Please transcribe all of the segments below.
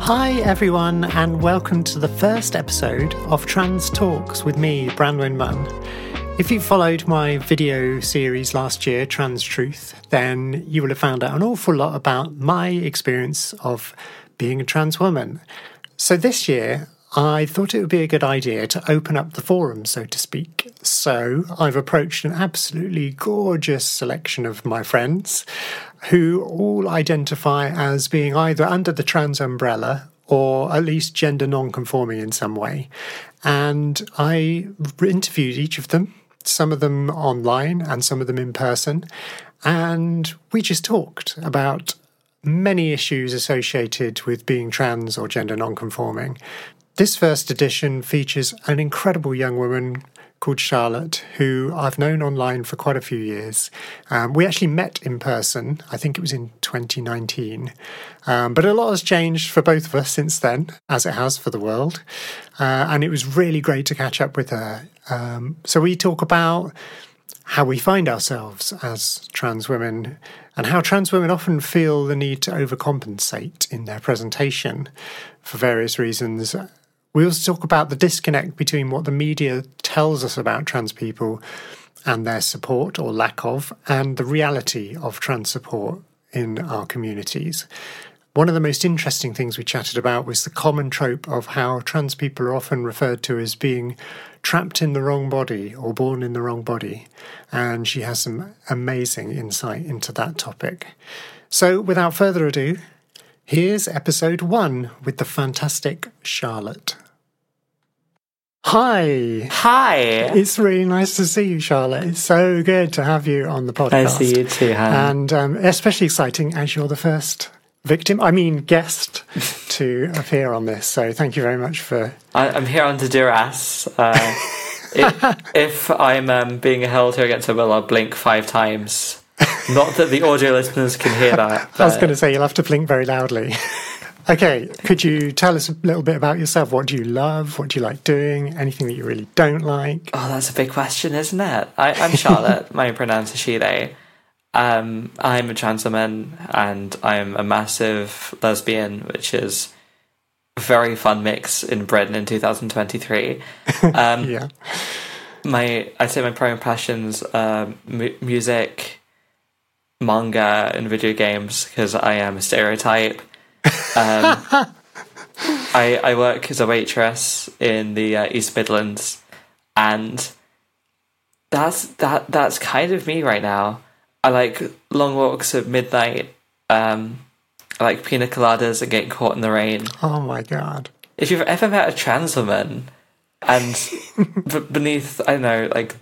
Hi, everyone, and welcome to the first episode of Trans Talks with me, Branwen Munn. If you followed my video series last year, Trans Truth, then you will have found out an awful lot about my experience of being a trans woman. So this year, I thought it would be a good idea to open up the forum, so to speak. So I've approached an absolutely gorgeous selection of my friends who all identify as being either under the trans umbrella or at least gender non-conforming in some way. And I interviewed each of them, some of them online and some of them in person, and we just talked about many issues associated with being trans or gender non-conforming. This first edition features an incredible young woman called Charlotte, who I've known online for quite a few years. Um, we actually met in person, I think it was in 2019. Um, but a lot has changed for both of us since then, as it has for the world. Uh, and it was really great to catch up with her. Um, so we talk about how we find ourselves as trans women and how trans women often feel the need to overcompensate in their presentation for various reasons we also talk about the disconnect between what the media tells us about trans people and their support or lack of, and the reality of trans support in our communities. One of the most interesting things we chatted about was the common trope of how trans people are often referred to as being trapped in the wrong body or born in the wrong body. And she has some amazing insight into that topic. So, without further ado, here's episode one with the fantastic Charlotte. Hi. Hi. It's really nice to see you, Charlotte. It's so good to have you on the podcast. I see you too. And um, especially exciting as you're the first victim, I mean, guest to appear on this. So thank you very much for. I, am here under duress. Uh, if, if, I'm um, being held here against a will, I'll blink five times. Not that the audio listeners can hear that. I was going to say, you'll have to blink very loudly. Okay, could you tell us a little bit about yourself? What do you love? What do you like doing? Anything that you really don't like? Oh, that's a big question, isn't it? I, am Charlotte. My pronouns are she, they. Um, I'm a trans woman and I'm a massive lesbian, which is a very fun mix in Britain in 2023. Um, yeah. My, I'd say my primary passions are m- music, manga, and video games because I am a stereotype. Um, I I work as a waitress in the uh, East Midlands, and that's that that's kind of me right now. I like long walks at midnight. Um, I like pina coladas and getting caught in the rain. Oh my god! If you've ever met a trans woman and b- beneath, I don't know, like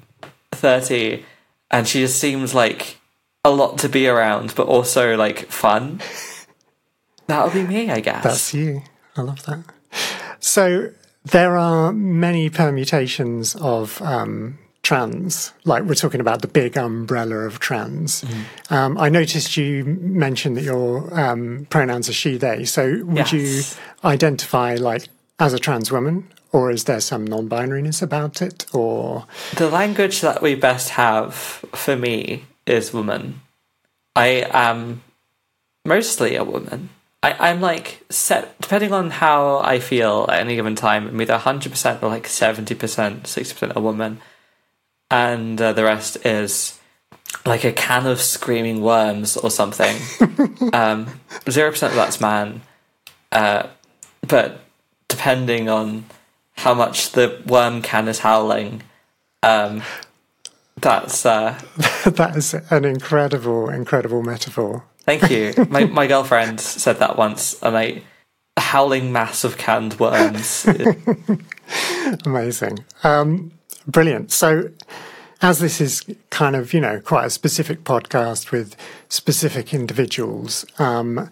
thirty, and she just seems like a lot to be around, but also like fun. That'll be me, I guess. That's you. I love that. So there are many permutations of um, trans. Like we're talking about the big umbrella of trans. Mm. Um, I noticed you mentioned that your um, pronouns are she/they. So would yes. you identify like as a trans woman, or is there some non-binariness about it? Or the language that we best have for me is woman. I am mostly a woman. I, am like set depending on how I feel at any given time. I'm either 100 percent or like 70 percent, 60 percent a woman, and uh, the rest is like a can of screaming worms or something. Um, zero percent of that's man, uh, but depending on how much the worm can is howling, um, that's uh, that is an incredible, incredible metaphor. Thank you. My my girlfriend said that once, and I a howling mass of canned worms. Amazing, um, brilliant. So, as this is kind of you know quite a specific podcast with specific individuals, um,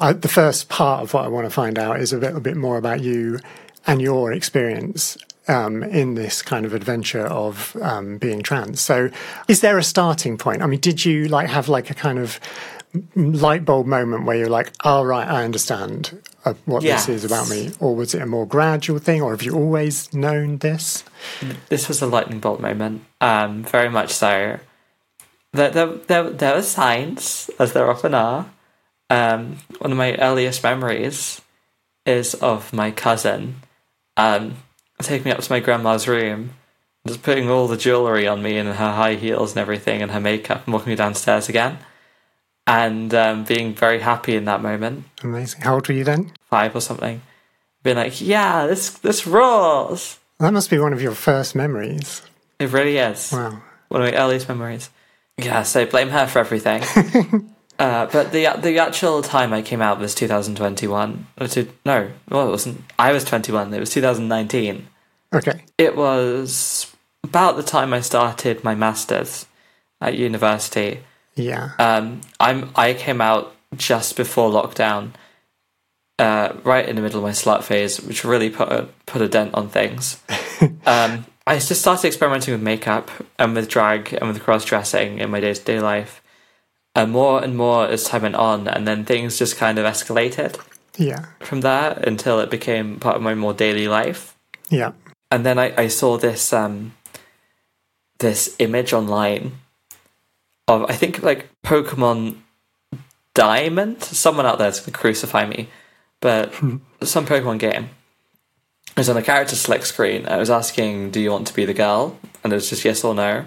I, the first part of what I want to find out is a little bit more about you and your experience um, in this kind of adventure of um, being trans. So, is there a starting point? I mean, did you like have like a kind of light bulb moment where you're like, "Oh right, I understand uh, what yes. this is about me," or was it a more gradual thing, or have you always known this? This was a lightning bolt moment, um, very much so. there, there, there, there were signs, as there often are. Um, one of my earliest memories is of my cousin um, taking me up to my grandma's room, just putting all the jewellery on me and her high heels and everything and her makeup and walking me downstairs again. And um, being very happy in that moment, Amazing. How old were you then? five or something. Being like, yeah, this this rules. That must be one of your first memories. It really is. Wow. one of my earliest memories. Yeah, so blame her for everything. uh, but the the actual time I came out was 2021. Or two, no, well, it wasn't. I was 21. It was 2019. Okay. It was about the time I started my masters at university. Yeah. Um, I'm I came out just before lockdown, uh, right in the middle of my slut phase, which really put a put a dent on things. um, I just started experimenting with makeup and with drag and with cross dressing in my day to day life, and more and more as time went on, and then things just kind of escalated Yeah. from there until it became part of my more daily life Yeah. and then I, I saw this um this image online of I think like Pokemon Diamond. Someone out there's gonna crucify me, but some Pokemon game. It was on a character select screen. I was asking, "Do you want to be the girl?" And it was just yes or no.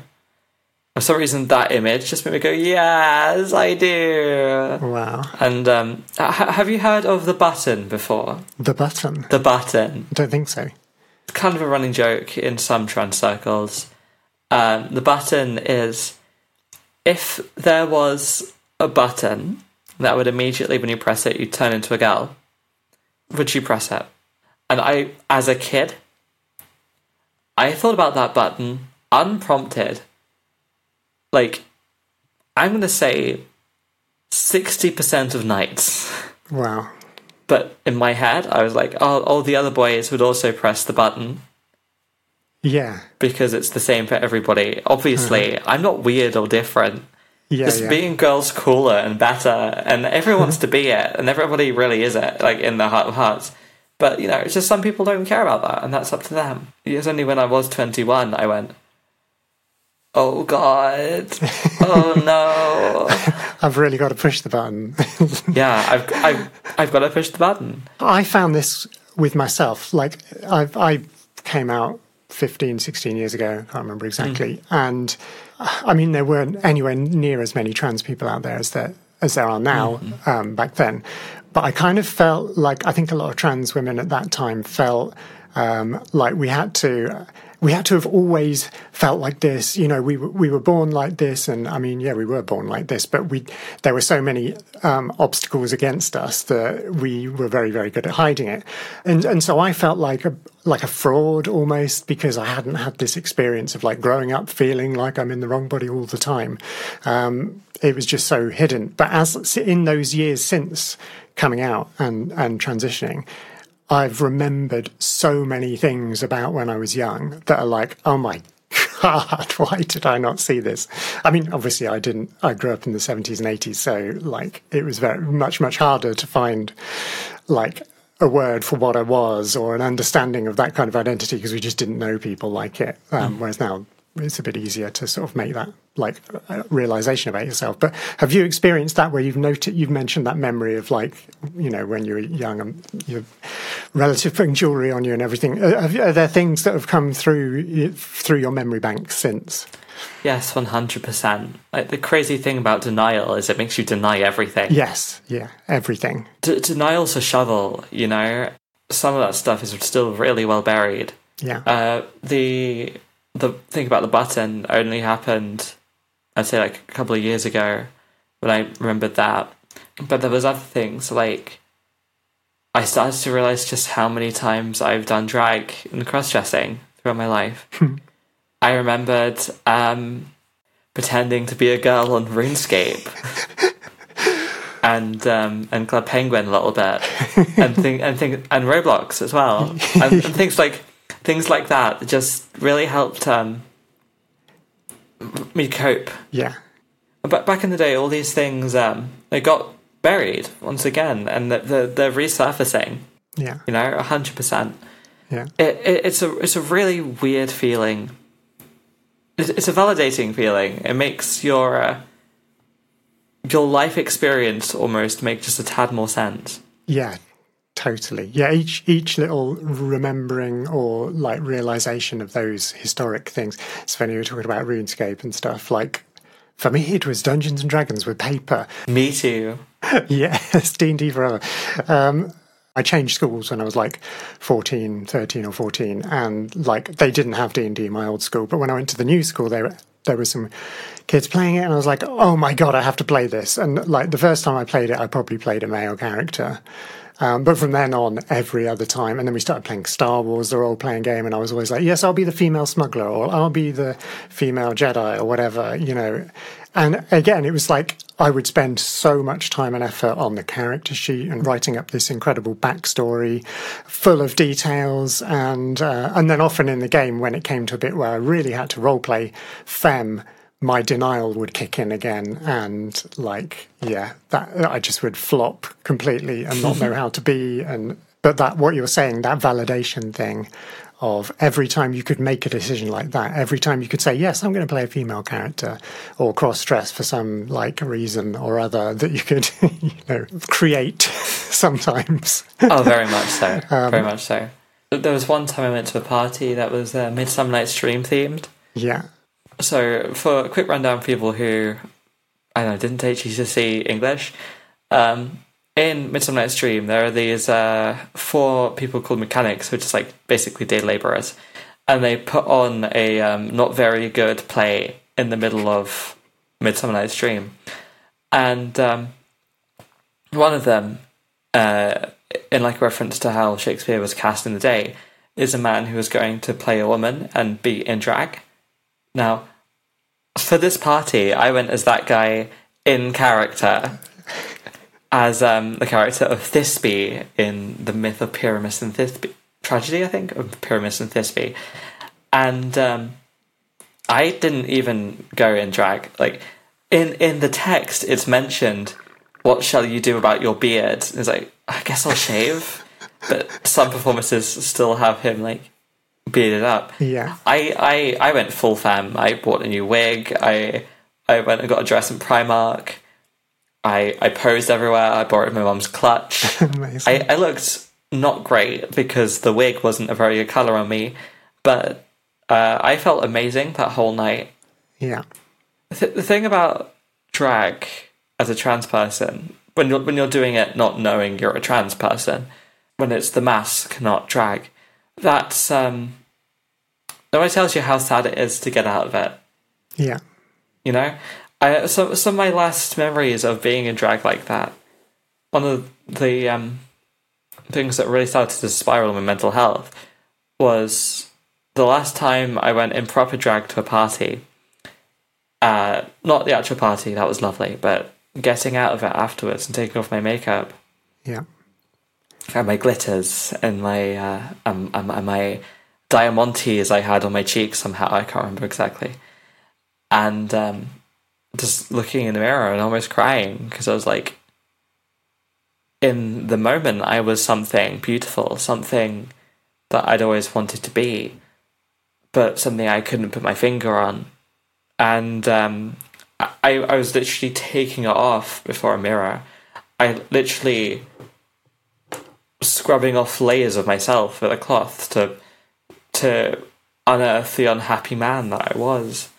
For some reason, that image just made me go, "Yes, I do." Wow. And um, ha- have you heard of the button before? The button. The button. I don't think so. it's kind of a running joke in some trans circles. Um, the button is if there was a button that would immediately, when you press it, you turn into a girl, would you press it? And I, as a kid, I thought about that button unprompted. Like, I'm going to say 60% of nights. Wow. But in my head, I was like, oh, all the other boys would also press the button Yeah. because it's the same for everybody. Obviously, uh-huh. I'm not weird or different. Yeah. Just yeah. being girls cooler and better, and everyone wants to be it, and everybody really is it, like in their heart of hearts. But you know, it's just some people don't care about that, and that's up to them. It was only when I was 21 I went, "Oh God, oh no, I've really got to push the button. yeah, I've I've I've got to push the button." I found this with myself. Like, I, I came out 15, 16 years ago. I can't remember exactly. And I mean, there weren't anywhere near as many trans people out there as there as there are now um, back then. But I kind of felt like I think a lot of trans women at that time felt um, like we had to. We had to have always felt like this, you know. We we were born like this, and I mean, yeah, we were born like this. But we there were so many um, obstacles against us that we were very very good at hiding it, and and so I felt like a like a fraud almost because I hadn't had this experience of like growing up feeling like I'm in the wrong body all the time. Um, it was just so hidden. But as in those years since coming out and and transitioning, I've remembered so many things about when I was young that are like, oh my God, why did I not see this? I mean, obviously, I didn't. I grew up in the 70s and 80s, so like it was very much, much harder to find like a word for what I was or an understanding of that kind of identity because we just didn't know people like it. Um, Whereas now it's a bit easier to sort of make that like uh, realization about yourself. But have you experienced that where you've noted, you've mentioned that memory of like, you know, when you were young and your relative putting jewelry on you and everything? Are, are there things that have come through through your memory bank since? Yes, one hundred percent. Like the crazy thing about denial is it makes you deny everything. Yes, yeah, everything. D- denial's a shovel. You know, some of that stuff is still really well buried. Yeah, Uh, the the thing about the button only happened, I'd say, like a couple of years ago when I remembered that. But there was other things like I started to realize just how many times I've done drag and cross dressing throughout my life. I remembered um, pretending to be a girl on RuneScape. And um, and Club Penguin a little bit, and thing and and Roblox as well, and, and things like things like that just really helped um, me cope. yeah, But back in the day, all these things um, they got buried once again, and they're, they're, they're resurfacing. yeah, You know, hundred percent. yeah, It, it, it's a it's a really weird feeling it's a validating feeling. It makes your uh, your life experience almost make just a tad more sense. Yeah, totally. Yeah, each each little remembering or like realization of those historic things. Funny you were talking about RuneScape and stuff. Like for me, it was Dungeons and Dragons with paper. Me too. yes, D and D forever. Um, I changed schools when I was like 14, 13 or 14 and like they didn't have D&D in my old school but when I went to the new school there there were some kids playing it and I was like oh my god I have to play this and like the first time I played it I probably played a male character um, but from then on, every other time, and then we started playing Star Wars, the role playing game, and I was always like, yes, I'll be the female smuggler, or I'll be the female Jedi, or whatever, you know. And again, it was like I would spend so much time and effort on the character sheet and writing up this incredible backstory, full of details, and uh, and then often in the game, when it came to a bit where I really had to role play Fem my denial would kick in again and like yeah that i just would flop completely and not know how to be. And but that what you're saying that validation thing of every time you could make a decision like that every time you could say yes i'm going to play a female character or cross dress for some like reason or other that you could you know create sometimes. Oh very much so. Um, very much so. There was one time i went to a party that was uh, midsummer night's dream themed. Yeah so, for a quick rundown for people who I know didn't take GCSE English, um, in Midsummer Night's Dream there are these uh, four people called mechanics, which is like basically day laborers, and they put on a um, not very good play in the middle of Midsummer Night's Dream, and um, one of them, uh, in like reference to how Shakespeare was cast in the day, is a man who was going to play a woman and be in drag. Now, for this party, I went as that guy in character, as um, the character of Thisbe in the myth of Pyramus and Thisbe tragedy, I think, of Pyramus and Thisbe, and um, I didn't even go in drag. Like in in the text, it's mentioned, "What shall you do about your beard?" It's like, I guess I'll shave. but some performances still have him like beat it up. Yeah. I, I, I went full fam. I bought a new wig. I I went and got a dress in Primark. I I posed everywhere. I borrowed my mom's clutch. I, I looked not great because the wig wasn't a very good color on me, but uh, I felt amazing that whole night. Yeah. Th- the thing about drag as a trans person, when you're when you're doing it not knowing you're a trans person, when it's the mask, not drag, that's um really tells you how sad it is to get out of it. Yeah. You know? I so some of my last memories of being in drag like that, one of the um things that really started to spiral my mental health was the last time I went in proper drag to a party. Uh, not the actual party, that was lovely, but getting out of it afterwards and taking off my makeup. Yeah my glitters and my uh, um, um, my diamantes I had on my cheeks somehow. I can't remember exactly. And um, just looking in the mirror and almost crying because I was like, in the moment, I was something beautiful, something that I'd always wanted to be, but something I couldn't put my finger on. And um, I, I was literally taking it off before a mirror. I literally scrubbing off layers of myself with a cloth to to unearth the unhappy man that I was.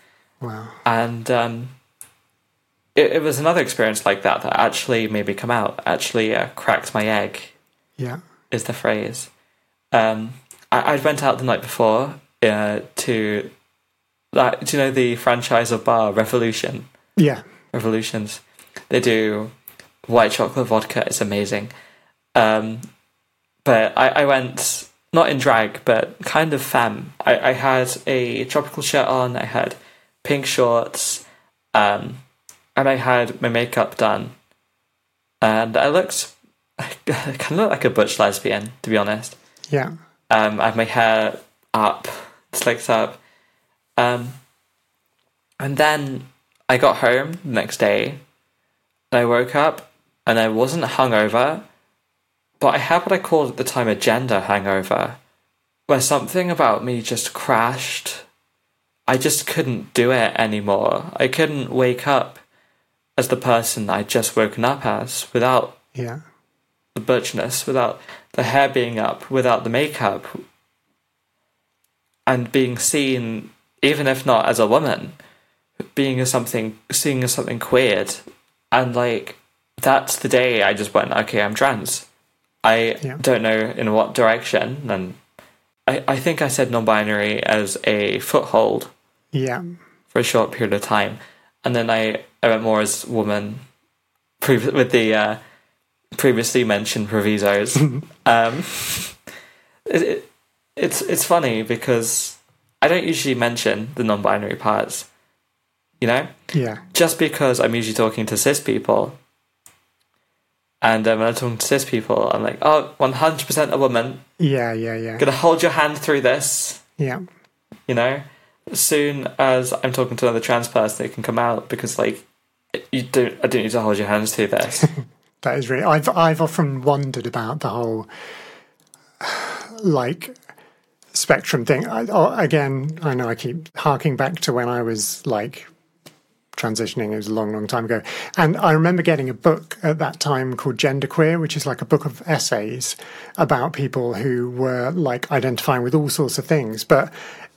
Wow. And um, it, it, was another experience like that that actually made me come out, actually uh, cracked my egg. Yeah. Is the phrase. Um, I, I went out the night before uh, to, like, do you know the franchise of bar, Revolution? Yeah. Revolutions. They do white chocolate vodka, it's amazing. Um, but I, I went not in drag, but kind of femme. I, I had a tropical shirt on. I had pink shorts, um, and I had my makeup done, and I looked I kind of looked like a butch lesbian, to be honest. Yeah. Um, I had my hair up, slicked up, um, and then I got home the next day, and I woke up, and I wasn't hungover but I had what I called at the time a gender hangover, where something about me just crashed. I just couldn't do it anymore. I couldn't wake up as the person I'd just woken up as without Yeah. the butchness, without the hair being up, without the makeup, and being seen, even if not as a woman, being as something, seeing as something queered, and like that's the day I just went, okay, I'm trans. I Yeah. don't know in what direction, and I, I think I said non-binary as a foothold Yeah. for a short period of time, and then I, I went more as woman, prev- with the uh, previously mentioned provisos. um, it, it, it's it's funny because I don't usually mention the non-binary parts, you know, Yeah. just because I'm usually talking to cis people. And um, when I'm talking to cis people, I'm like, oh, 100% a woman. Yeah. Yeah. Yeah. Gonna hold your hand through this Yeah. you know as soon as i'm talking to another trans person it can come out because like you don't i don't need to hold your hands through this That is really. I've I've often wondered about the whole like spectrum thing. I, oh, again, I know I keep harking back to when I was like transitioning. It was a long, long time ago, and I remember getting a book at that time called Genderqueer, which is like a book of essays about people who were like identifying with all sorts of things, but.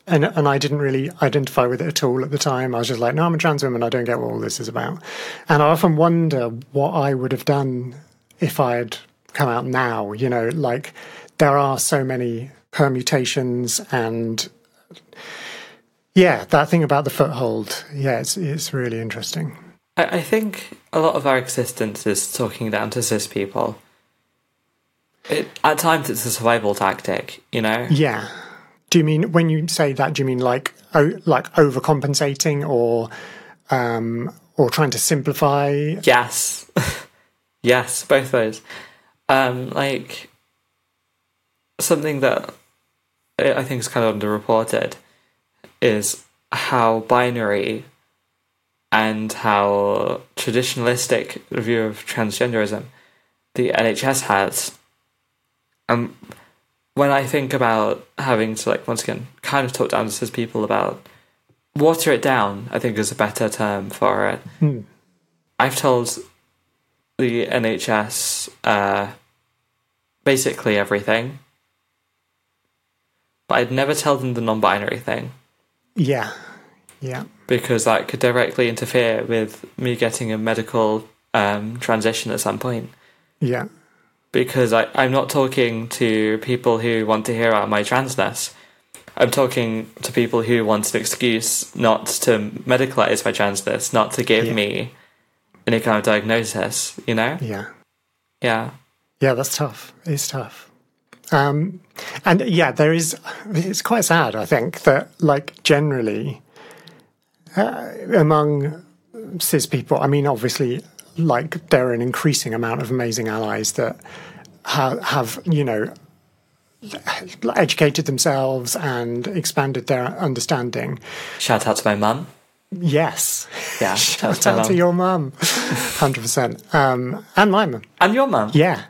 And, and I didn't really identify with it at all at the time. I was just like, no, I'm a trans woman. I don't get what all this is about. And I often wonder what I would have done if I had come out now. You know, like there are so many permutations and yeah, that thing about the foothold. Yeah, it's it's really interesting. I, I think a lot of our existence is talking down to cis people it, at times it's a survival tactic you know Yeah. Do you mean when you say that? Do you mean like oh, like overcompensating or um, or trying to simplify? yes yes both those um like something that I I think is kind of underreported is how binary and how traditionalistic the view of transgenderism the NHS has. Um, when I think about having to like once again kind of talk down to people about water it down, I think is a better term for it. Hmm. I've told the NHS uh, basically everything, but I'd never tell them the non-binary thing Yeah, yeah, because that could directly interfere with me getting a medical um, transition at some point. yeah, Because I, I'm not talking to people who want to hear about my transness. I'm talking to people who want an excuse not to medicalize my transness, not to give Yeah. me any kind of diagnosis, you know? yeah. Yeah. Yeah, that's tough. It's tough. Um, and yeah, there is. It's quite sad, I think, that like generally uh, among cis people. I mean, obviously, like there are an increasing amount of amazing allies that ha- have, you know, educated themselves and expanded their understanding. Shout out to my mum. Yes, Yeah. shout out to your mum, hundred percent, um, and my mum. And your mum. Yeah,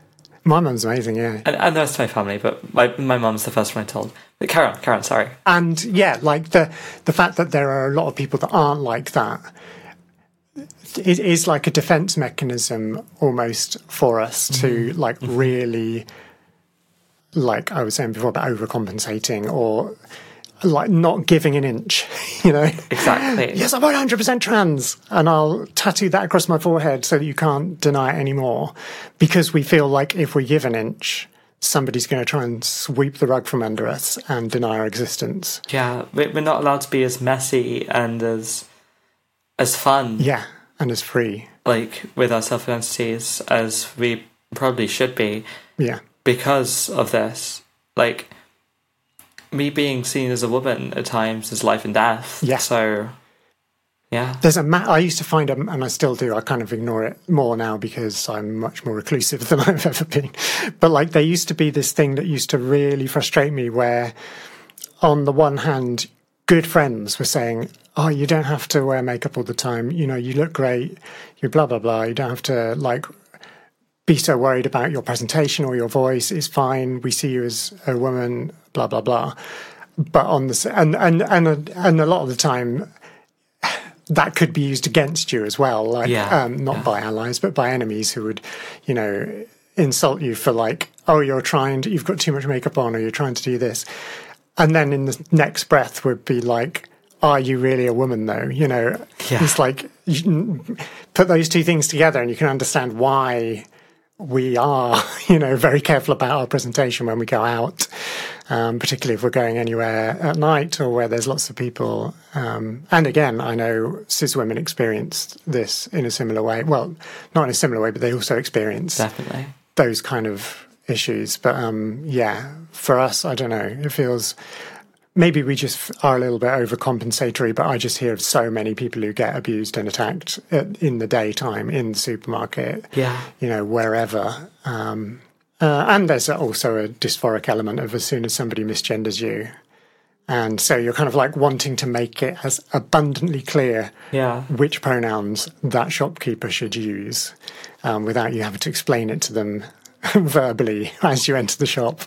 my mum's amazing. Yeah, And, and the rest of my family, but my, my mum's the first one I told. But carry on, sorry. and yeah, like the the fact that there are a lot of people that aren't like that it is like a defense mechanism almost for us to mm-hmm. like mm-hmm. really like I was saying before about overcompensating or like not giving an inch, you know. Exactly. Yes, I'm 100% trans, and I'll tattoo that across my forehead so that you can't deny it anymore. Because we feel like if we give an inch, somebody's going to try and sweep the rug from under us and deny our existence. Yeah, we- we're not allowed to be as messy and as as fun, Yeah, and as free. like with our self identities as we probably should be Yeah, because of this. Like me being seen as a woman at times is life and death. Yeah. So yeah. there's a. Ma- I used to find, a, and I still do. I kind of ignore it more now because I'm much more reclusive than I've ever been. But like, there used to be this thing that used to really frustrate me, where on the one hand, good friends were saying, "Oh, you don't have to wear makeup all the time. You know, you look great. You blah blah blah. You don't have to like." Be so worried about your presentation or your voice. It's fine. We see you as a woman. Blah blah blah. but on the and and and a, and a lot of the time that could be used against you as well like Yeah, um, not yeah. by allies but by enemies who would you know insult you for like oh you're trying to, you've got too much makeup on or you're trying to do this and then in the next breath would be like are you really a woman though you know Yeah. it's like you put those two things together and you can understand why we are, you know, very careful about our presentation when we go out, um, particularly if we're going anywhere at night or where there's lots of people. Um, and again, I know cis women experienced this in a similar way. Well, not in a similar way, but they also experience Definitely. those kind of issues. But um, yeah, for us, I don't know. It feels maybe we just are a little bit overcompensatory. But I just hear of so many people who get abused and attacked in the daytime in the supermarket, Yeah. you know, wherever. Um, uh, and there's also a dysphoric element of as soon as somebody misgenders you. And so you're kind of like wanting to make it as abundantly clear Yeah. which pronouns that shopkeeper should use um, without you having to explain it to them verbally as you enter the shop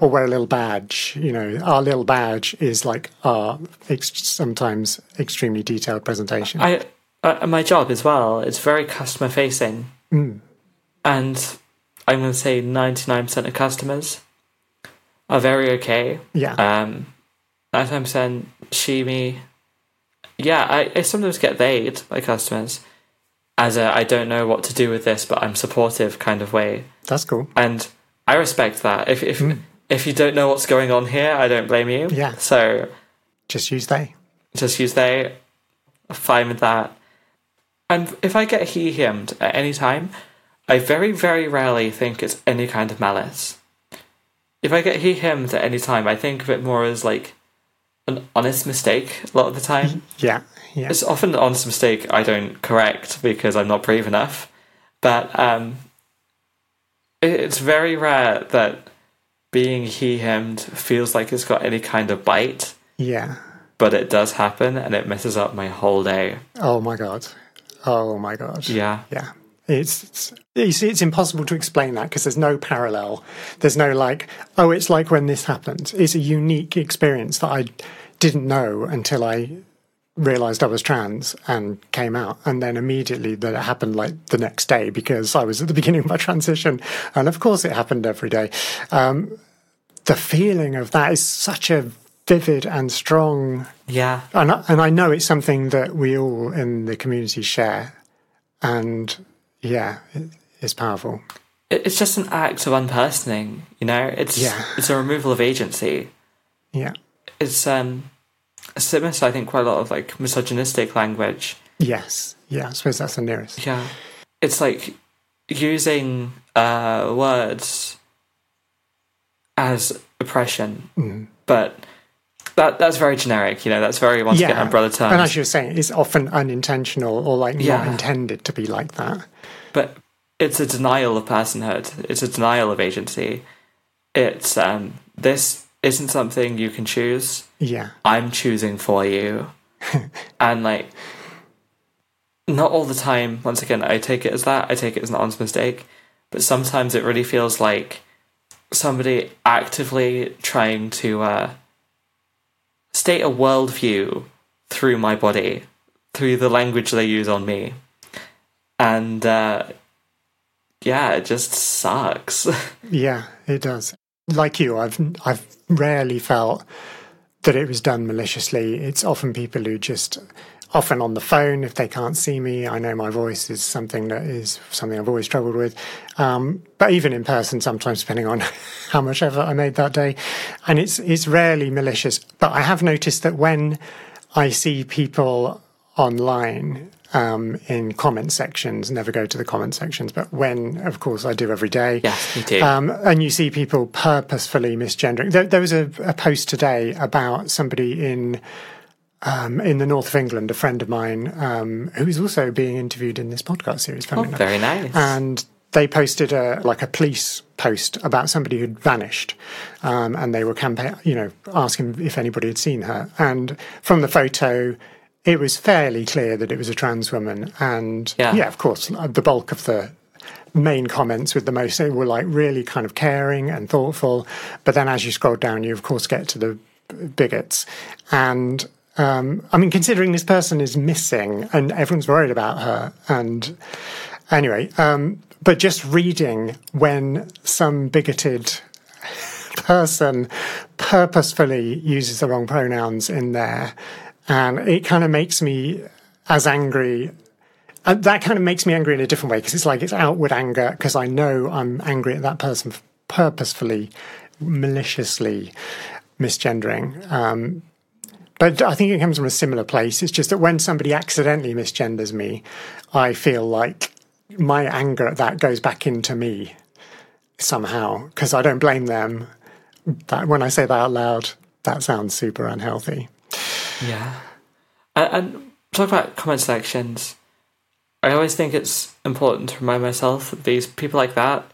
or wear a little badge. You know, our little badge is like our ex- sometimes extremely detailed presentation. I uh, my job as well. It's very customer facing, Mm. and I'm going to say 99% of customers are very okay. yeah. Um, 99% she me. Yeah, I, I sometimes get they'd by customers as a I don't know what to do with this, but I'm supportive kind of way, That's cool. and I respect that. If if if you don't know what's going on here, I don't blame you. Mm. Yeah. So Just use they. just use they. Fine with that. And if I get he himmed at any time, I very very rarely think it's any kind of malice. If I get he himmed at any time, I think of it more as like an honest mistake. A lot of the time, Yeah. Yeah. it's often an honest mistake I don't correct because I'm not brave enough. But um, it's very rare that being he himmed feels like it's got any kind of bite Yeah. but it does happen and it messes up my whole day. Oh my God. Oh my God. Yeah. Yeah. It's, it's you see, it's impossible to explain that because there's no parallel. There's no like, oh, it's like when this happened. It's a unique experience that I didn't know until I realized I was trans and came out, and then immediately that it happened like the next day because I was at the beginning of my transition, and of course it happened every day. Um, the feeling of that is such a vivid and strong Yeah. and I, and I know it's something that we all in the community share, and yeah, it, it's powerful. It's just an act of unpersoning, you know? It's Yeah. it's a removal of agency. Yeah, It's um similar I think quite a lot of like misogynistic language. yes, yeah. I suppose that's the nearest. Yeah. It's like using uh words as oppression. Mm. But that that's very generic, you know, that's very once again umbrella terms. and as you were saying, it's often unintentional or like not intended to be like that. but it's a denial of personhood. It's a denial of agency. It's um, this isn't something you can choose. Yeah, I'm choosing for you, and like, not all the time. Once again, I take it as that. I take it as an honest mistake. But sometimes it really feels like somebody actively trying to uh, state a worldview through my body, through the language they use on me. And uh, yeah, it just sucks. yeah, it does. Like you, I've I've rarely felt that it was done maliciously. It's often people who just often on the phone if they can't see me. I know my voice is something that is something I've always struggled with. Um, but even in person, sometimes depending on how much effort I made that day, and it's it's rarely malicious. But I have noticed that when I see people online um, in comment sections, never go to the comment sections, but when, of course, I do every day. yes, me too. Um, and you see people purposefully misgendering. There, there was a, a post today about somebody in um, in the north of England, a friend of mine, um, who is also being interviewed in this podcast series. oh, very nice. And they posted a like a police post about somebody who'd vanished, um, and they were campaign, you know, asking if anybody had seen her. And from the photo, it was fairly clear that it was a trans woman. And Yeah. yeah, of course, the bulk of the main comments with the most they were like really kind of caring and thoughtful. But then as you scroll down, you of course get to the bigots. And um, I mean, considering this person is missing and everyone's worried about her, and anyway, um, but just reading when some bigoted person purposefully uses the wrong pronouns in there, and it kind of makes me as angry. And that kind of makes me angry in a different way because it's like it's outward anger because I know I'm angry at that person purposefully, maliciously misgendering. Um, but I think it comes from a similar place. It's just that when somebody accidentally misgenders me, I feel like my anger at that goes back into me somehow because I don't blame them. That when I say that out loud, that sounds super unhealthy. Yeah, and, and talk about comment sections. I always think it's important to remind myself that these people like that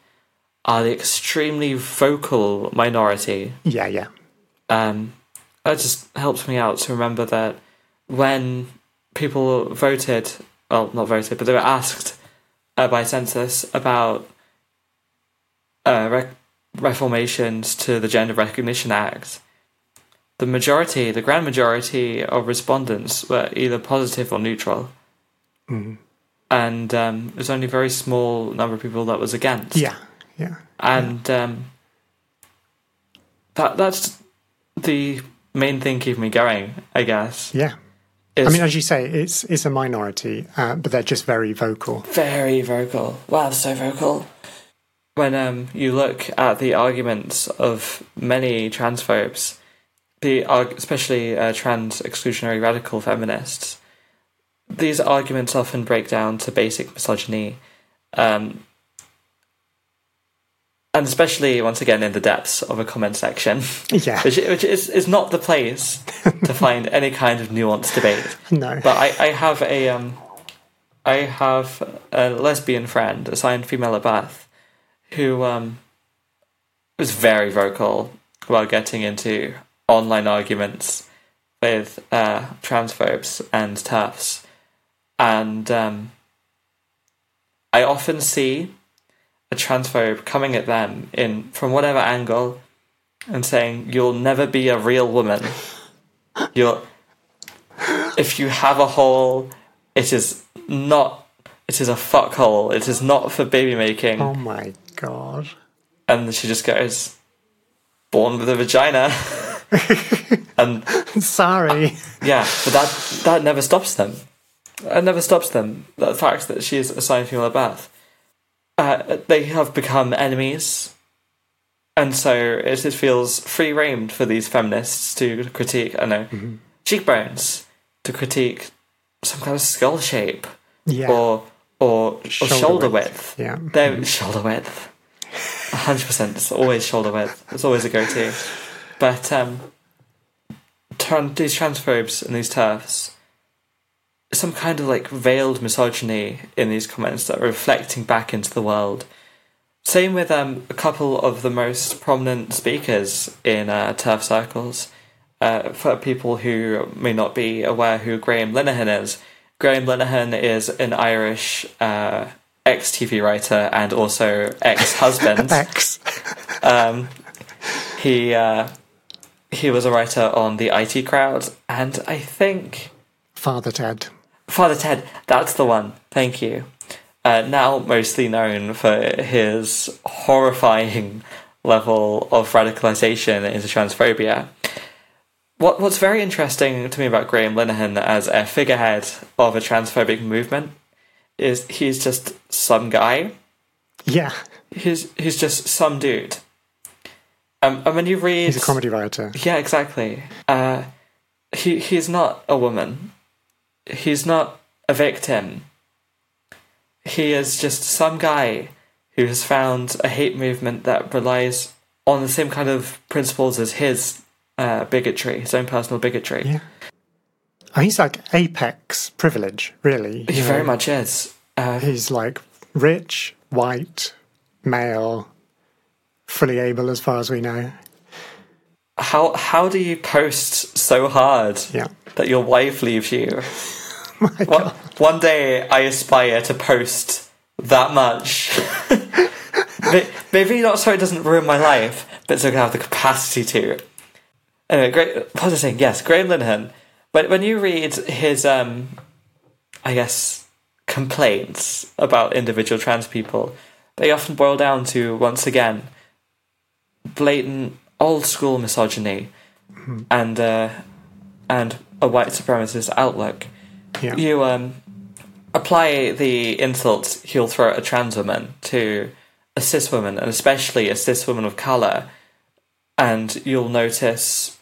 are the extremely vocal minority. Yeah, yeah. Um, that just helps me out to remember that when people voted, well, not voted, but they were asked uh, by census about uh, rec- reformations to the Gender Recognition Act, the majority, the grand majority of respondents were either positive or neutral. Mm. And um, there's only a very small number of people that was against. Yeah, yeah. And um, that that's the main thing keeping me going, I guess. Yeah. I mean, as you say, it's it's a minority, uh, but they're just very vocal. very vocal. Wow, so vocal. When um, you look at the arguments of many transphobes, the especially uh, trans exclusionary radical feminists, these arguments often break down to basic misogyny, um, and especially once again in the depths of a comment section, Yeah. which, which is, is not the place to find any kind of nuanced debate. No. But I, I have a um, I have a lesbian friend, assigned female at Bath, who um, was very vocal about getting into online arguments with uh, transphobes and TERFs, and um, I often see a transphobe coming at them in from whatever angle and saying, "You'll never be a real woman. You'll if you have a hole, it is not. It is a fuck hole. It is not for baby making." oh my god. And she just goes, "Born with a vagina." and Sorry. yeah, but that that never stops them. It never stops them. The fact that she is assigned female at birth. Uh, they have become enemies, and so it just feels free reigned for these feminists to critique. I know cheekbones to critique some kind of skull shape Yeah. or or or shoulder, Shoulder width. width, yeah. They're shoulder width. hundred percent. It's always shoulder width. It's always a go-to. But um, tran- these transphobes and these TERFs, some kind of like veiled misogyny in these comments that are reflecting back into the world. Same with um, a couple of the most prominent speakers in uh, TERF circles. Uh, for people who may not be aware who Graham Linehan is, Graham Linehan is an Irish uh, ex TV writer and also ex husband. X. um, he uh, he was a writer on the IT Crowd, and I think Father Ted. Father Ted. That's the one. Thank you. Uh, now mostly known for his horrifying level of radicalization into transphobia. What What's very interesting to me about Graham Linehan as a figurehead of a transphobic movement is he's just some guy Yeah. he's he's just some dude. Um, and when you read, He's a comedy writer. yeah, exactly. Uh, he he's not a woman. He's not a victim. He is just some guy who has found a hate movement that relies on the same kind of principles as his uh, bigotry, his own personal bigotry. Yeah. Oh, he's like apex privilege, really. He you very much is. Uh, He's like rich, white, male, fully able as far as we know. how how do you post so hard Yeah. that your wife leaves you? One, one day I aspire to post that much. Maybe not so it doesn't ruin my life, but so I can have the capacity to. anyway, great. What was I saying? Yes, Graham Linehan. But when you read his, um, I guess, complaints about individual trans people, they often boil down to once again blatant old school misogyny Mm-hmm. and uh, and a white supremacist outlook. Yeah. You um, apply the insults he'll throw at a trans woman to a cis woman, and especially a cis woman of color, and you'll notice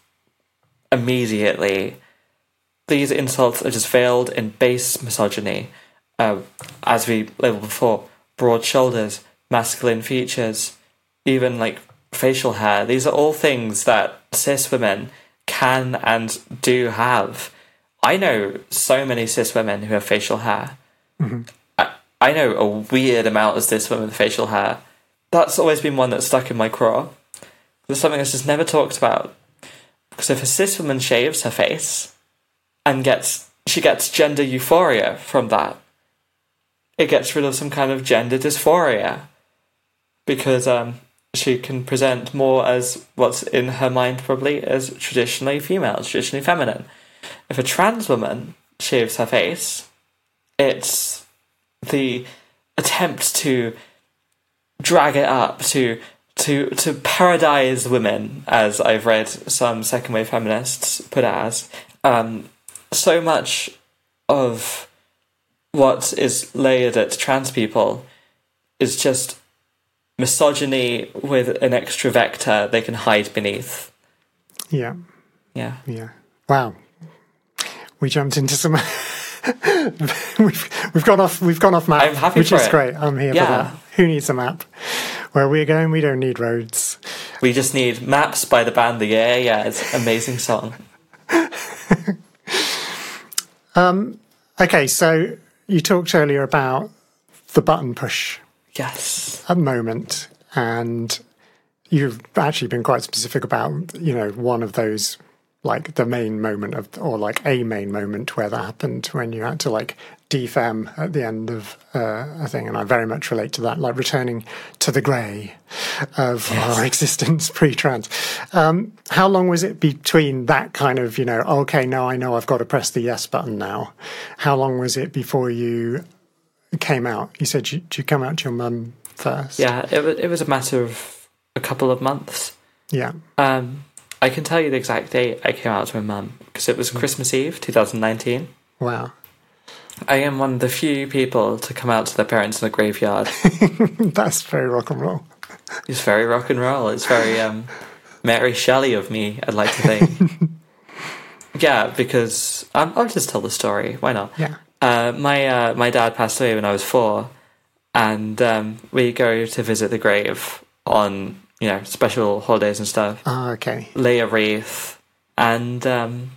immediately these insults are just veiled in base misogyny, uh, as we labeled before, broad shoulders, masculine features, even like facial hair. These are all things that cis women can and do have. I know so many cis women who have facial hair. I, I know a weird amount of cis women with facial hair. That's always been one that's stuck in my craw. There's something that's just never talked about. Because if a cis woman shaves her face and gets she gets gender euphoria from that, it gets rid of some kind of gender dysphoria. Because um, she can present more as what's in her mind probably as traditionally female, traditionally feminine. If a trans woman shaves her face, it's the attempt to drag it up to to to paradise women, as I've read some second wave feminists put it as. Um, so much of what is layered at trans people is just misogyny with an extra vector they can hide beneath. Yeah. Yeah. Yeah. Wow. We jumped into some. we've we've gone off we've gone off map, I'm happy which is it. great. I'm here Yeah. for that. Who needs a map? Where we're going, we don't need roads. We just need Maps by the band The Yeah Yeah. It's an amazing song. um. Okay, so you talked earlier about the button push Yes. A moment, and you've actually been quite specific about you know one of those like the main moment of or like a main moment where that happened when you had to like defem at the end of uh, a thing. And i very much relate to that like returning to the grey of our existence pre-trans. Um, how long was it between that kind of you know okay now i know i've got to press the yes button now? How long was it before you came out you said you, you come out to your mum first Yeah, it was, it was a matter of a couple of months. yeah Um, I can tell you the exact date I came out to my mum because it was Christmas Eve 2019. wow I am one of the few people to come out to their parents in a graveyard. That's very rock and roll. It's very rock and roll. It's very um, Mary Shelley of me, I'd like to think. yeah, because um, I'll just tell the story. Why not? Yeah. Uh, my uh, my dad passed away when I was four, and um, we go to visit the grave on you know special holidays and stuff. Ah, okay. lay a wreath, and um,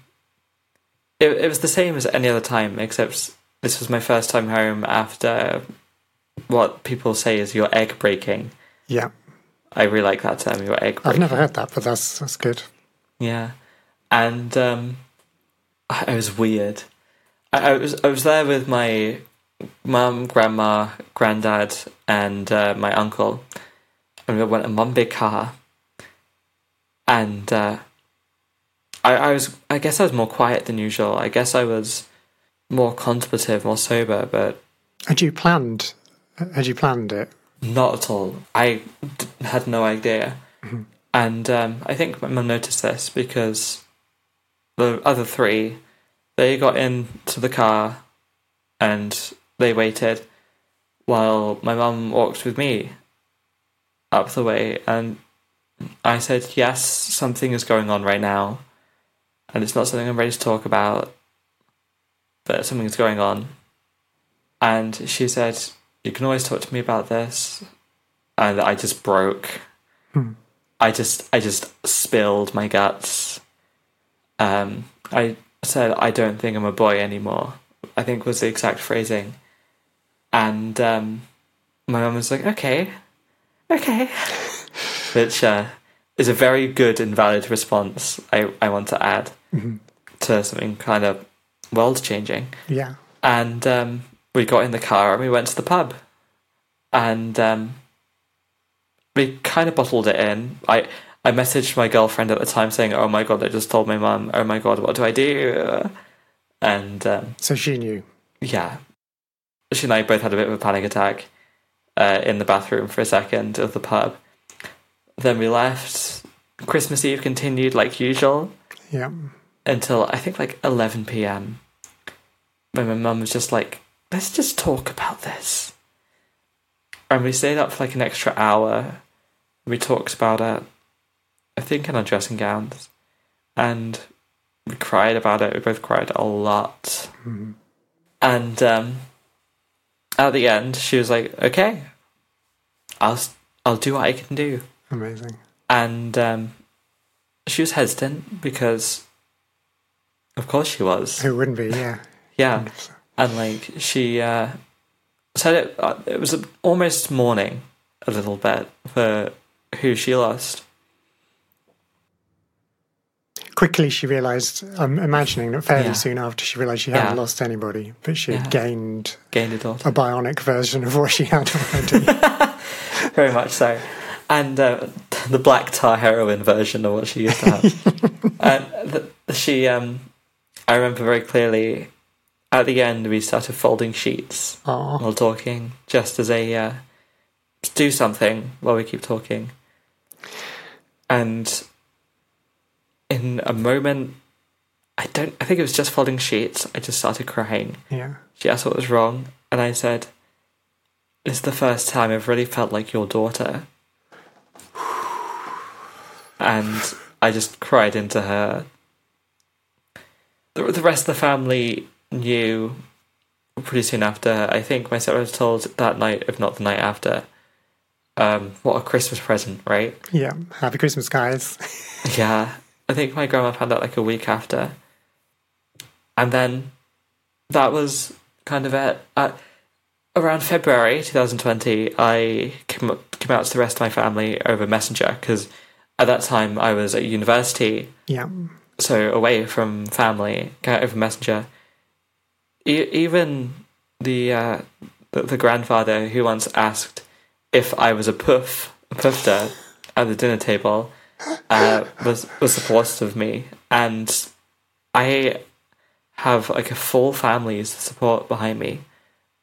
it, it was the same as any other time, except this was my first time home after what people say is your egg breaking. Yeah. I really like that term, your egg I've never heard that, but that's that's good. Yeah, and um, I, I was weird. I, I was I was there with my mum, grandma, granddad, and uh, my uncle, and we went in one big car. And uh, I, I was I guess I was more quiet than usual. I guess I was more contemplative, more sober, but Had you planned? Had you planned it? Not at all. I d- had no idea. And um, I think my mum noticed this because the other three, they got into the car and they waited while my mum walked with me up the way. And I said, Yes, something is going on right now. And it's not something I'm ready to talk about, but something is going on. And she said, You can always talk to me about this. And I just broke. I just I just spilled my guts. Um, I said I don't think I'm a boy anymore. I think was the exact phrasing. And um, my mum was like, "Okay, okay," which uh, is a very good and valid response. I I want to add to something kind of world changing Yeah. and um, we got in the car and we went to the pub, and um, we kind of bottled it in. I I messaged my girlfriend at the time saying, "Oh my god, I just told my mum. Oh my god, what do I do?" And um, So she knew. yeah, she and I both had a bit of a panic attack uh, in the bathroom for a second of the pub. Then we left. Christmas Eve continued like usual Yeah. until I think like 11 p.m. When my mum was just like, let's just talk about this. And we stayed up for like an extra hour. We talked about it, I think in our dressing gowns. And we cried about it. We both cried a lot. Mhm. And um, at the end, she was like, okay, I'll, I'll do what I can do Amazing. and um, she was hesitant because, of course, she was. Who wouldn't be? Yeah. Yeah, and like she uh, said it. Uh, it was almost mourning a little bit for who she lost. Quickly, she realised. I'm imagining that fairly Yeah. soon after she realised she hadn't Yeah. lost anybody, but she had Yeah. gained Gained a daughter, a bionic version of what she had already. very much so, and uh, the black tar heroin version of what she used to have. and she, um, I remember very clearly. At the end, we started folding sheets. Oh, while talking, just as a uh, do something while we keep talking. And in a moment, I don't. I think it was just folding sheets. I just started crying. yeah. She asked what was wrong, and I said, "It's the first time I've really felt like your daughter." And I just cried into her. The, the rest of the family knew pretty soon after. I think my stepdad was told that night, if not the night after. Um, what a Christmas present, right? Yeah. Happy Christmas, guys. Yeah, I think my grandma found out like a week after, and then that was kind of it. Uh, around February 2020, I came, up, came out to the rest of my family over Messenger because at that time I was at university, Yeah. so away from family. Over Messenger. E- even the, uh, the the grandfather who once asked if I was a puff, a puffter at the dinner table, uh, was was supportive of me, and I have like a full family's support behind me,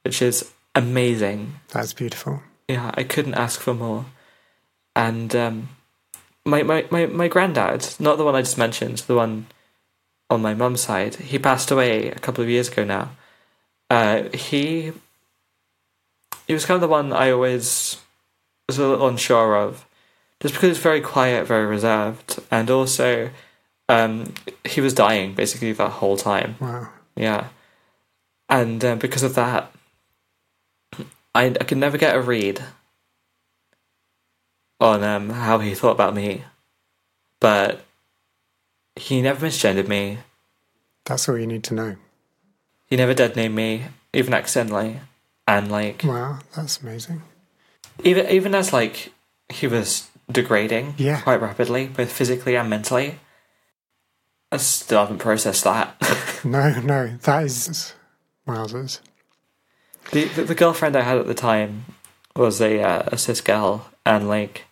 which is amazing. That's beautiful. Yeah, I couldn't ask for more. And um, my, my, my, my granddad, not the one I just mentioned, the one on my mum's side, he passed away a couple of years ago now. Uh, he he was kind of the one I always was a little unsure of, just because he's very quiet, very reserved, and also um, he was dying basically that whole time. Wow. Yeah. And uh, because of that, I, I could never get a read on um, how he thought about me. But he never misgendered me. That's all you need to know. He never dead named me, even accidentally. And like, Wow. That's amazing. even even as like he was degrading Yeah. quite rapidly, both physically and mentally. I still haven't processed that. No, no. That is. Wowzers. The, the the girlfriend I had at the time was a uh, a cis girl, and like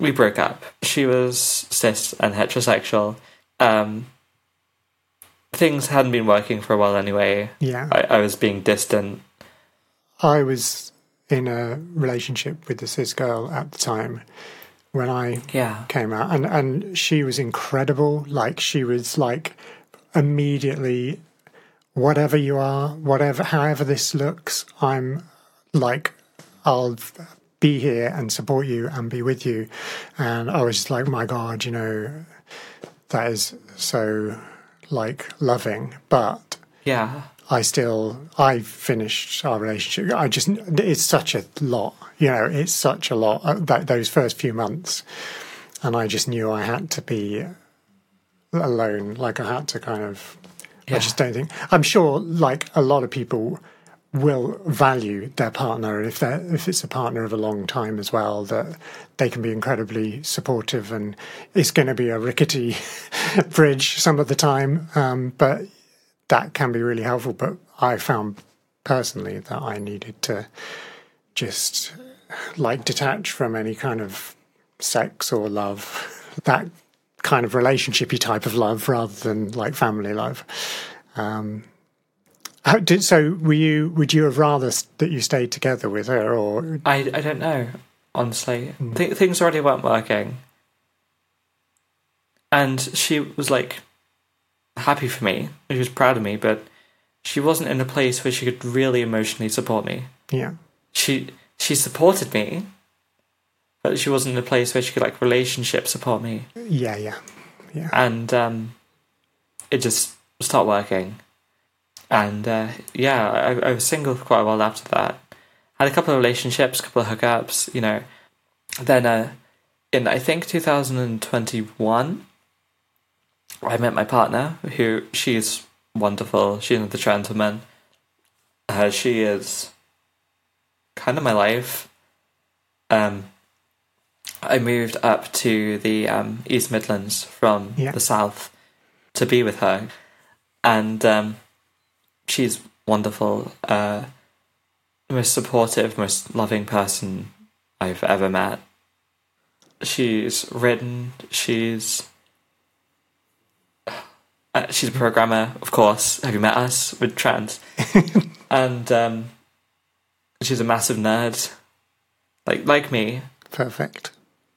we broke up. She was cis and heterosexual. Um, things hadn't been working for a while anyway. Yeah. I, I was being distant. I was in a relationship with the cis girl at the time when I Yeah, came out, and and she was incredible. Like she was like immediately, whatever you are, whatever, however this looks, I'm like, I'll be here and support you and be with you. And I was just like, oh my God, you know, that is so like loving, but. yeah, I still I finished our relationship. I just it's such a lot, you know. It's such a lot uh, that those first few months, and I just knew I had to be alone. Like I had to kind of. yeah. I just don't think. I'm sure, like a lot of people will value their partner if they if it's a partner of a long time as well that they can be incredibly supportive and it's going to be a rickety bridge some of the time um, but that can be really helpful. But I found personally that I needed to just like detach from any kind of sex or love, that kind of relationshipy type of love rather than like family love. Um, how did, so were you? Would you have rather that you stayed together with her, or I, I don't know, honestly. Th- things already weren't working. And she was like happy for me. She was proud of me, but she wasn't in a place where she could really emotionally support me. yeah, She she supported me, but she wasn't in a place where she could like relationship support me. yeah, yeah, yeah, And um, it just stopped working. And uh, yeah, I, I was single for quite a while after that. Had a couple of relationships, a couple of hookups, you know. Then uh, in I think 2021, I met my partner, who she's wonderful. She's another trans woman. Uh, she is kind of my life. Um, I moved up to the um, East Midlands from Yeah. the south to be with her, and um, she's wonderful. Uh, most supportive, most loving person I've ever met. She's written. She's she's a programmer, of course. Have you met us? With trans, and um, she's a massive nerd, like like me, perfect.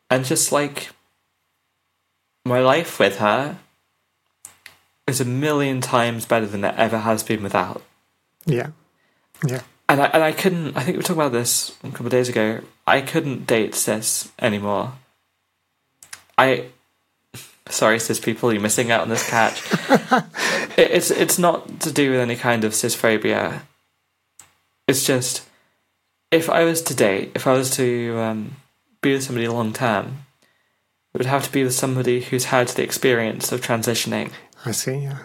and just like my life with her is a million times better than it ever has been without. Yeah, yeah, And I and I couldn't. I think we were talking about this a couple of days ago. I couldn't date cis anymore. I, sorry, cis people, you're missing out on this catch. it, it's it's not to do with any kind of cisphobia. It's just if I was to date, if I was to um, be with somebody long term, it would have to be with somebody who's had the experience of transitioning I see. Yeah,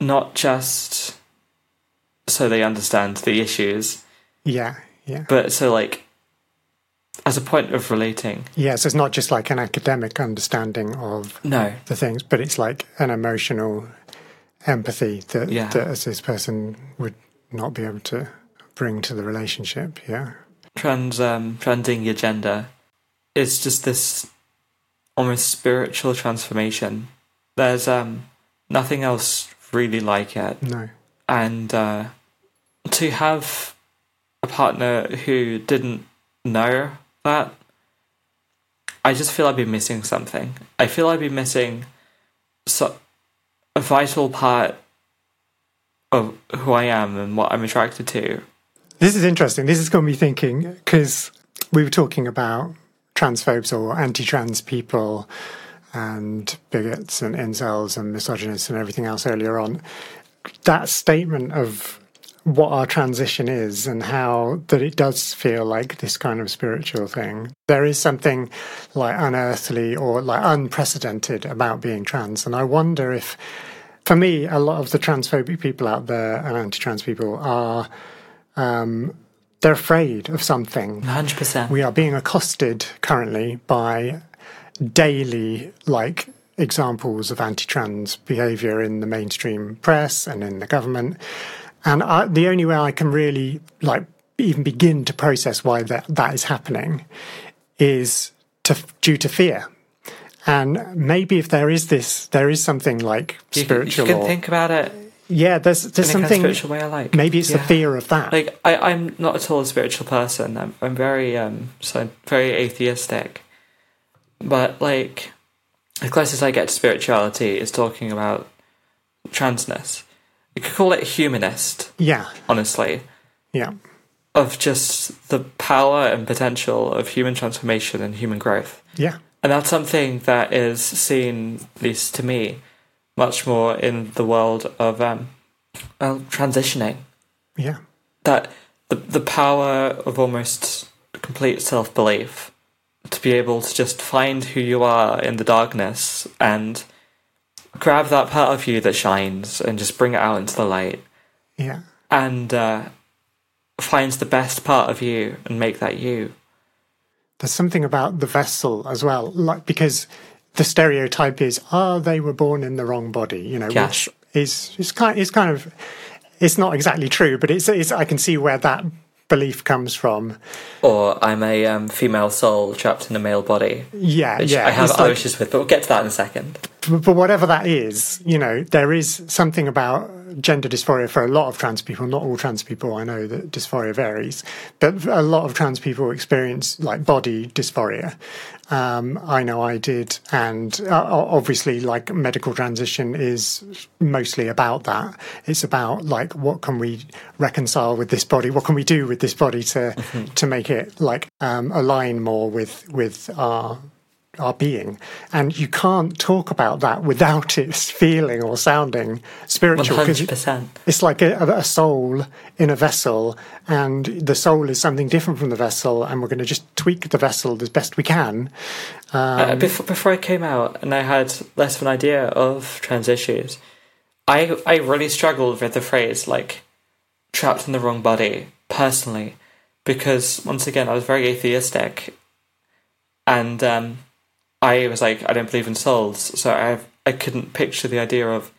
not just so they understand the issues, yeah, yeah, but so like as a point of relating. yeah. So it's not just like an academic understanding of No, the things, but it's like an emotional empathy that Yeah. that as this person would not be able to bring to the relationship. Yeah, trans um, transing your gender is just this almost spiritual transformation. There's um nothing else really like it, no, and uh, to have a partner who didn't know that, I just feel I'd be missing something. I feel I'd be missing so, a vital part of who I am and what I'm attracted to. This is interesting. This has got me thinking because we were talking about transphobes or anti-trans people and bigots and incels and misogynists and everything else earlier on. That statement of what our transition is and how that it does feel like this kind of spiritual thing. There is something like unearthly or like unprecedented about being trans. And I wonder if, for me, a lot of the transphobic people out there and anti-trans people are um, they're afraid of something. 100%. We are being accosted currently by daily, like, examples of anti trans behaviour in the mainstream press and in the government. And I, the only way I can really, like, even begin to process why that, that is happening is to, due to fear. And maybe if there is this, there is something like You can- spiritual You can or, think about it yeah, there's, there's in a kind of something, spiritual way I like. maybe it's the fear of that. Like I, I'm not at all a spiritual person. I'm, I'm very um, so very atheistic. But like, the closest I get to spirituality is talking about transness. You could call it humanist, yeah, honestly, yeah, of just the power and potential of human transformation and human growth. yeah, And that's something that is seen, at least to me, much more in the world of um, well, transitioning. yeah. That the the power of almost complete self belief to be able to just find who you are in the darkness and grab that part of you that shines and just bring it out into the light Yeah. and uh, finds the best part of you and make that you. There's something about the vessel as well, like because the stereotype is, oh, they were born in the wrong body, you know, Yeah. which is is kind is kind of it's not exactly true, but it's, it's I can see where that belief comes from. Or I'm a um, female soul trapped in a male body, Yeah, yeah. I have like- issues with, but we'll get to that in a second. but whatever that is, you know, there is something about gender dysphoria for a lot of trans people. Not all trans people. I know that dysphoria varies, but a lot of trans people experience like body dysphoria. Um, I know I did, and uh, obviously, like medical transition is mostly about that. It's about like what can we reconcile with this body? What can we do with this body to to make it like um, align more with with our our being. And you can't talk about that without it feeling or sounding spiritual. 100%. It's like a, a soul in a vessel, and the soul is something different from the vessel, and we're going to just tweak the vessel as best we can. uh, before, before I came out and I had less of an idea of trans issues, I I really struggled with the phrase like trapped in the wrong body personally, because once again I was very atheistic, and um, I was like I don't believe in souls, so I I couldn't picture the idea of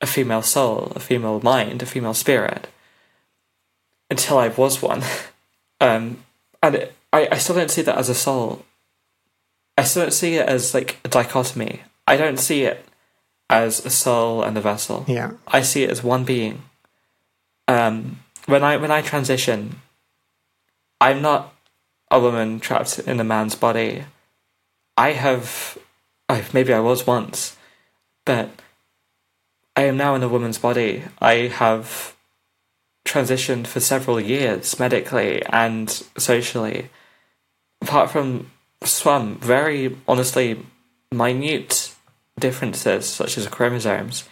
a female soul, a female mind, a female spirit until I was one, um, and it, I I still don't see that as a soul. I still don't see it as like a dichotomy. I don't see it as a soul and a vessel. Yeah, I see it as one being. Um, when I when I transition, I'm not a woman trapped in a man's body. I have, I maybe I was once, but I am now in a woman's body. I have transitioned for several years medically and socially. Apart from some very honestly minute differences, such as chromosomes,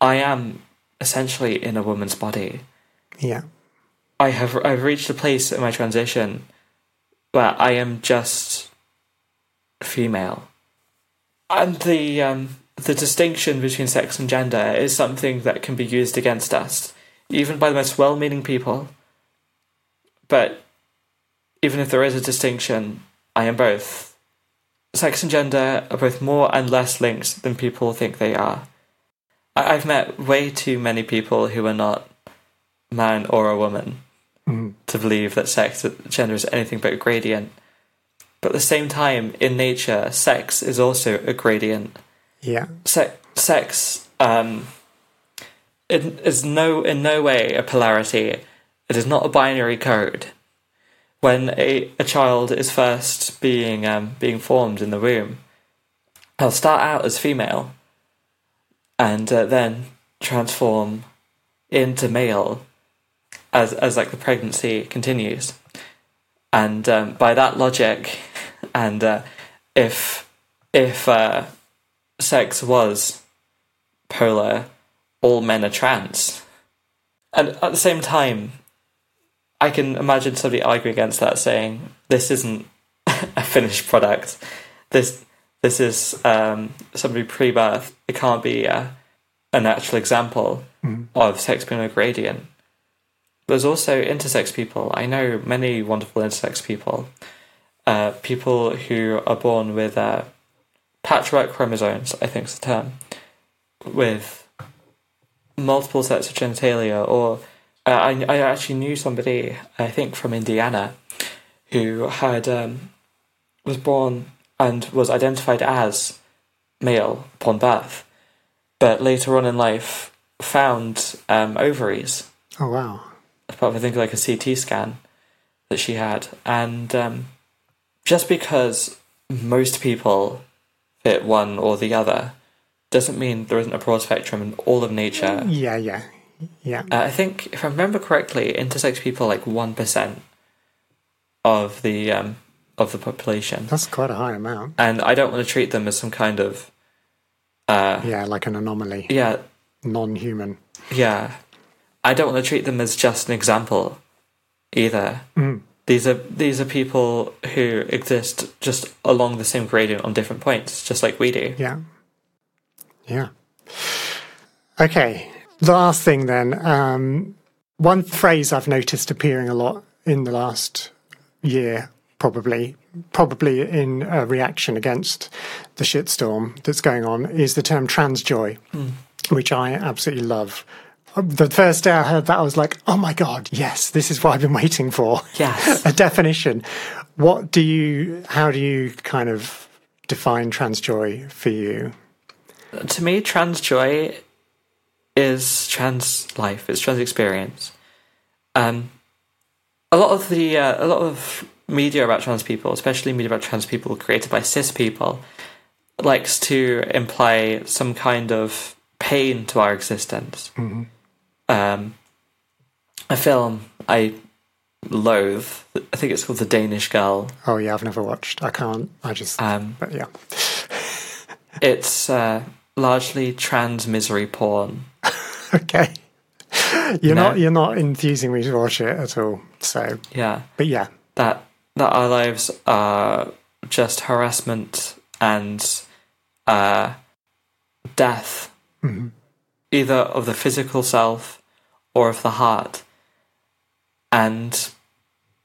I am essentially in a woman's body. yeah, I have I've reached a place in my transition where I am just female, and the um, the distinction between sex and gender is something that can be used against us, even by the most well-meaning people. But even if there is a distinction, I am both. Sex and gender are both more and less linked than people think they are. I- I've met way too many people who are not man or a woman Mhm. to believe that sex and gender is anything but a gradient. But at the same time, in nature, sex is also a gradient. yeah, Se- sex um, it is no in no way a polarity. It is not a binary code. When a, a child is first being um, being formed in the womb, they'll start out as female, and uh, then transform into male as as like the pregnancy continues. And um, by that logic, and uh, if if uh, sex was polar, all men are trans. And at the same time, I can imagine somebody arguing against that, saying this isn't a finished product. This this is um, somebody pre-birth. It can't be a, a natural example of sex being a gradient. There's also intersex people. I know many wonderful intersex people. Uh, people who are born with uh, patchwork chromosomes, I think is the term, with multiple sets of genitalia. Or uh, I, I actually knew somebody, I think from Indiana, who had um, was born and was identified as male upon birth, but later on in life found um, ovaries oh wow, as part of I think like a CT scan that she had, and um, just because most people fit one or the other doesn't mean there isn't a broad spectrum in all of nature. yeah, yeah, yeah, Uh, I think if I remember correctly, intersex people are like one percent of the um, of the population, that's quite a high amount. and I don't want to treat them as some kind of uh, Yeah, like an anomaly, yeah non-human. yeah. I don't want to treat them as just an example either. Mm. These are these are people who exist just along the same gradient on different points, just like we do. Yeah. Yeah. Okay. The last thing then. Um, one phrase I've noticed appearing a lot in the last year, probably, probably in a reaction against the shitstorm that's going on, is the term trans joy, which I absolutely love. The first day I heard that, I was like, oh my God, yes, this is what I've been waiting for. Yes. a definition. What do you, how do you kind of define trans joy for you? To me, trans joy is trans life, it's trans experience. Um, a lot of the uh, a lot of media about trans people, especially media about trans people created by cis people, likes to imply some kind of pain to our existence. Mm-hmm. Um, a film I loathe. I think it's called The Danish Girl. Oh yeah, I've never watched. I can't. I just. Um, but yeah. it's uh, largely trans misery porn. okay. You're No. not. You're not enthusing me to watch it at all. So, Yeah, but yeah. that that our lives are just harassment and uh, death, Mhm. either of the physical self or of the heart, and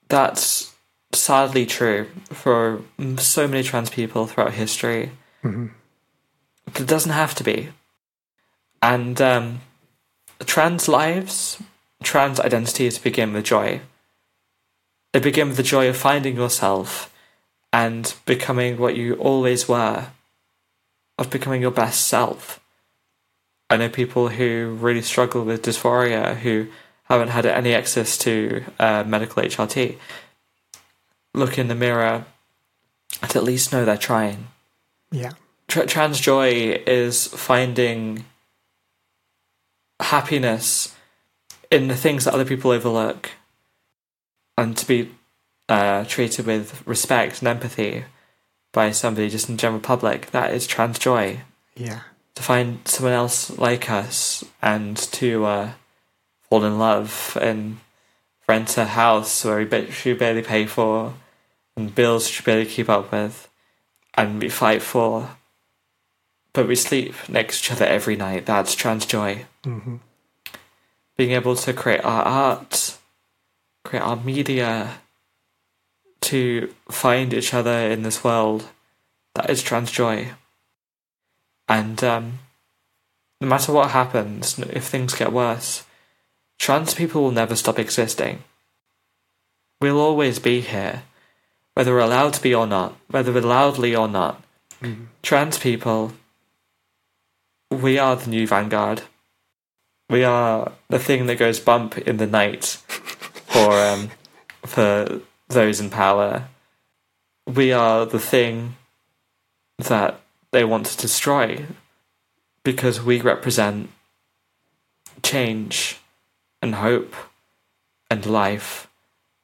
that's sadly true for so many trans people throughout history. Mhm. But it doesn't have to be. And um, trans lives, trans identities begin with joy. They begin with the joy of finding yourself and becoming what you always were, of becoming your best self. I know people who really struggle with dysphoria who haven't had any access to uh, medical HRT. Look in the mirror and at least know they're trying. Yeah. Tra- trans joy is finding happiness in the things that other people overlook and to be uh, treated with respect and empathy by somebody just in the general public that is trans joy Yeah. To find someone else like us and to uh, fall in love and rent a house where we barely pay for and bills should barely keep up with and we fight for but we sleep next to each other every night. That's trans joy. Hmm being able to create our art create our media to find each other in this world that is trans joy and um, no matter what happens if things get worse trans people will never stop existing we'll always be here whether we're allowed to be or not whether we're loudly or not Mhm. trans people we are the new vanguard we are the thing that goes bump in the night for um, for those in power. We are the thing that they want to destroy because we represent change and hope and life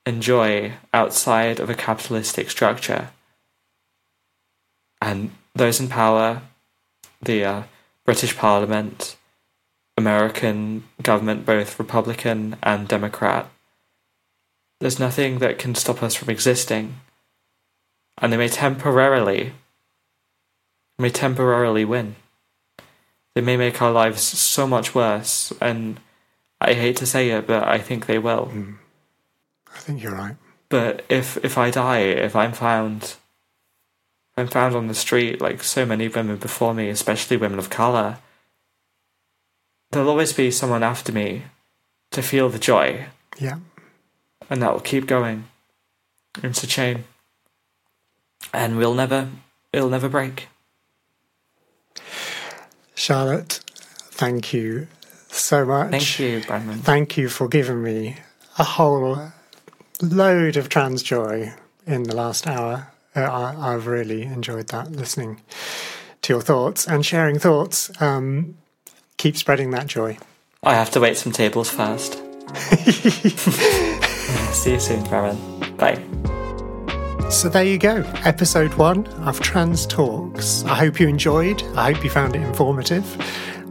and joy outside of a capitalistic structure. And those in power, the uh, British Parliament, American government, both Republican and Democrat. There's nothing that can stop us from existing. And they may temporarily may temporarily win. They may make our lives so much worse, and I hate to say it, but I think they will. Hmm. I think you're right. But if if I die, if I'm found if I'm found on the street like so many women before me, especially women of colour, there'll always be someone after me to feel the joy, Yeah. and that will keep going. It's a chain. And we'll never it'll never break. Charlotte, thank you so much. Thank you, Branwen. Thank you for giving me a whole load of trans joy in the last hour. Uh, I, I've really enjoyed that, listening to your thoughts and sharing thoughts. Um, keep spreading that joy. I have to wait some tables first. See you soon, Branwen. Bye. So there you go, episode one of Trans Talks. I hope you enjoyed. I hope you found it informative.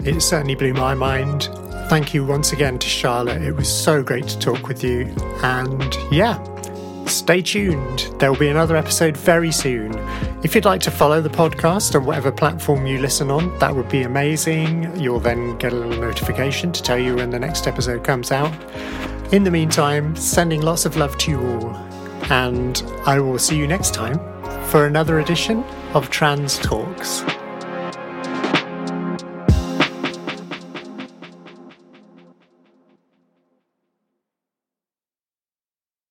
It certainly blew my mind. Thank you once again to Charlotte. It was so great to talk with you. And yeah, stay tuned. There will be another episode very soon. If you'd like to follow the podcast on whatever platform you listen on, that would be amazing. You'll then get a little notification to tell you when the next episode comes out. In the meantime, sending lots of love to you all and I will see you next time for another edition of Trans Talks.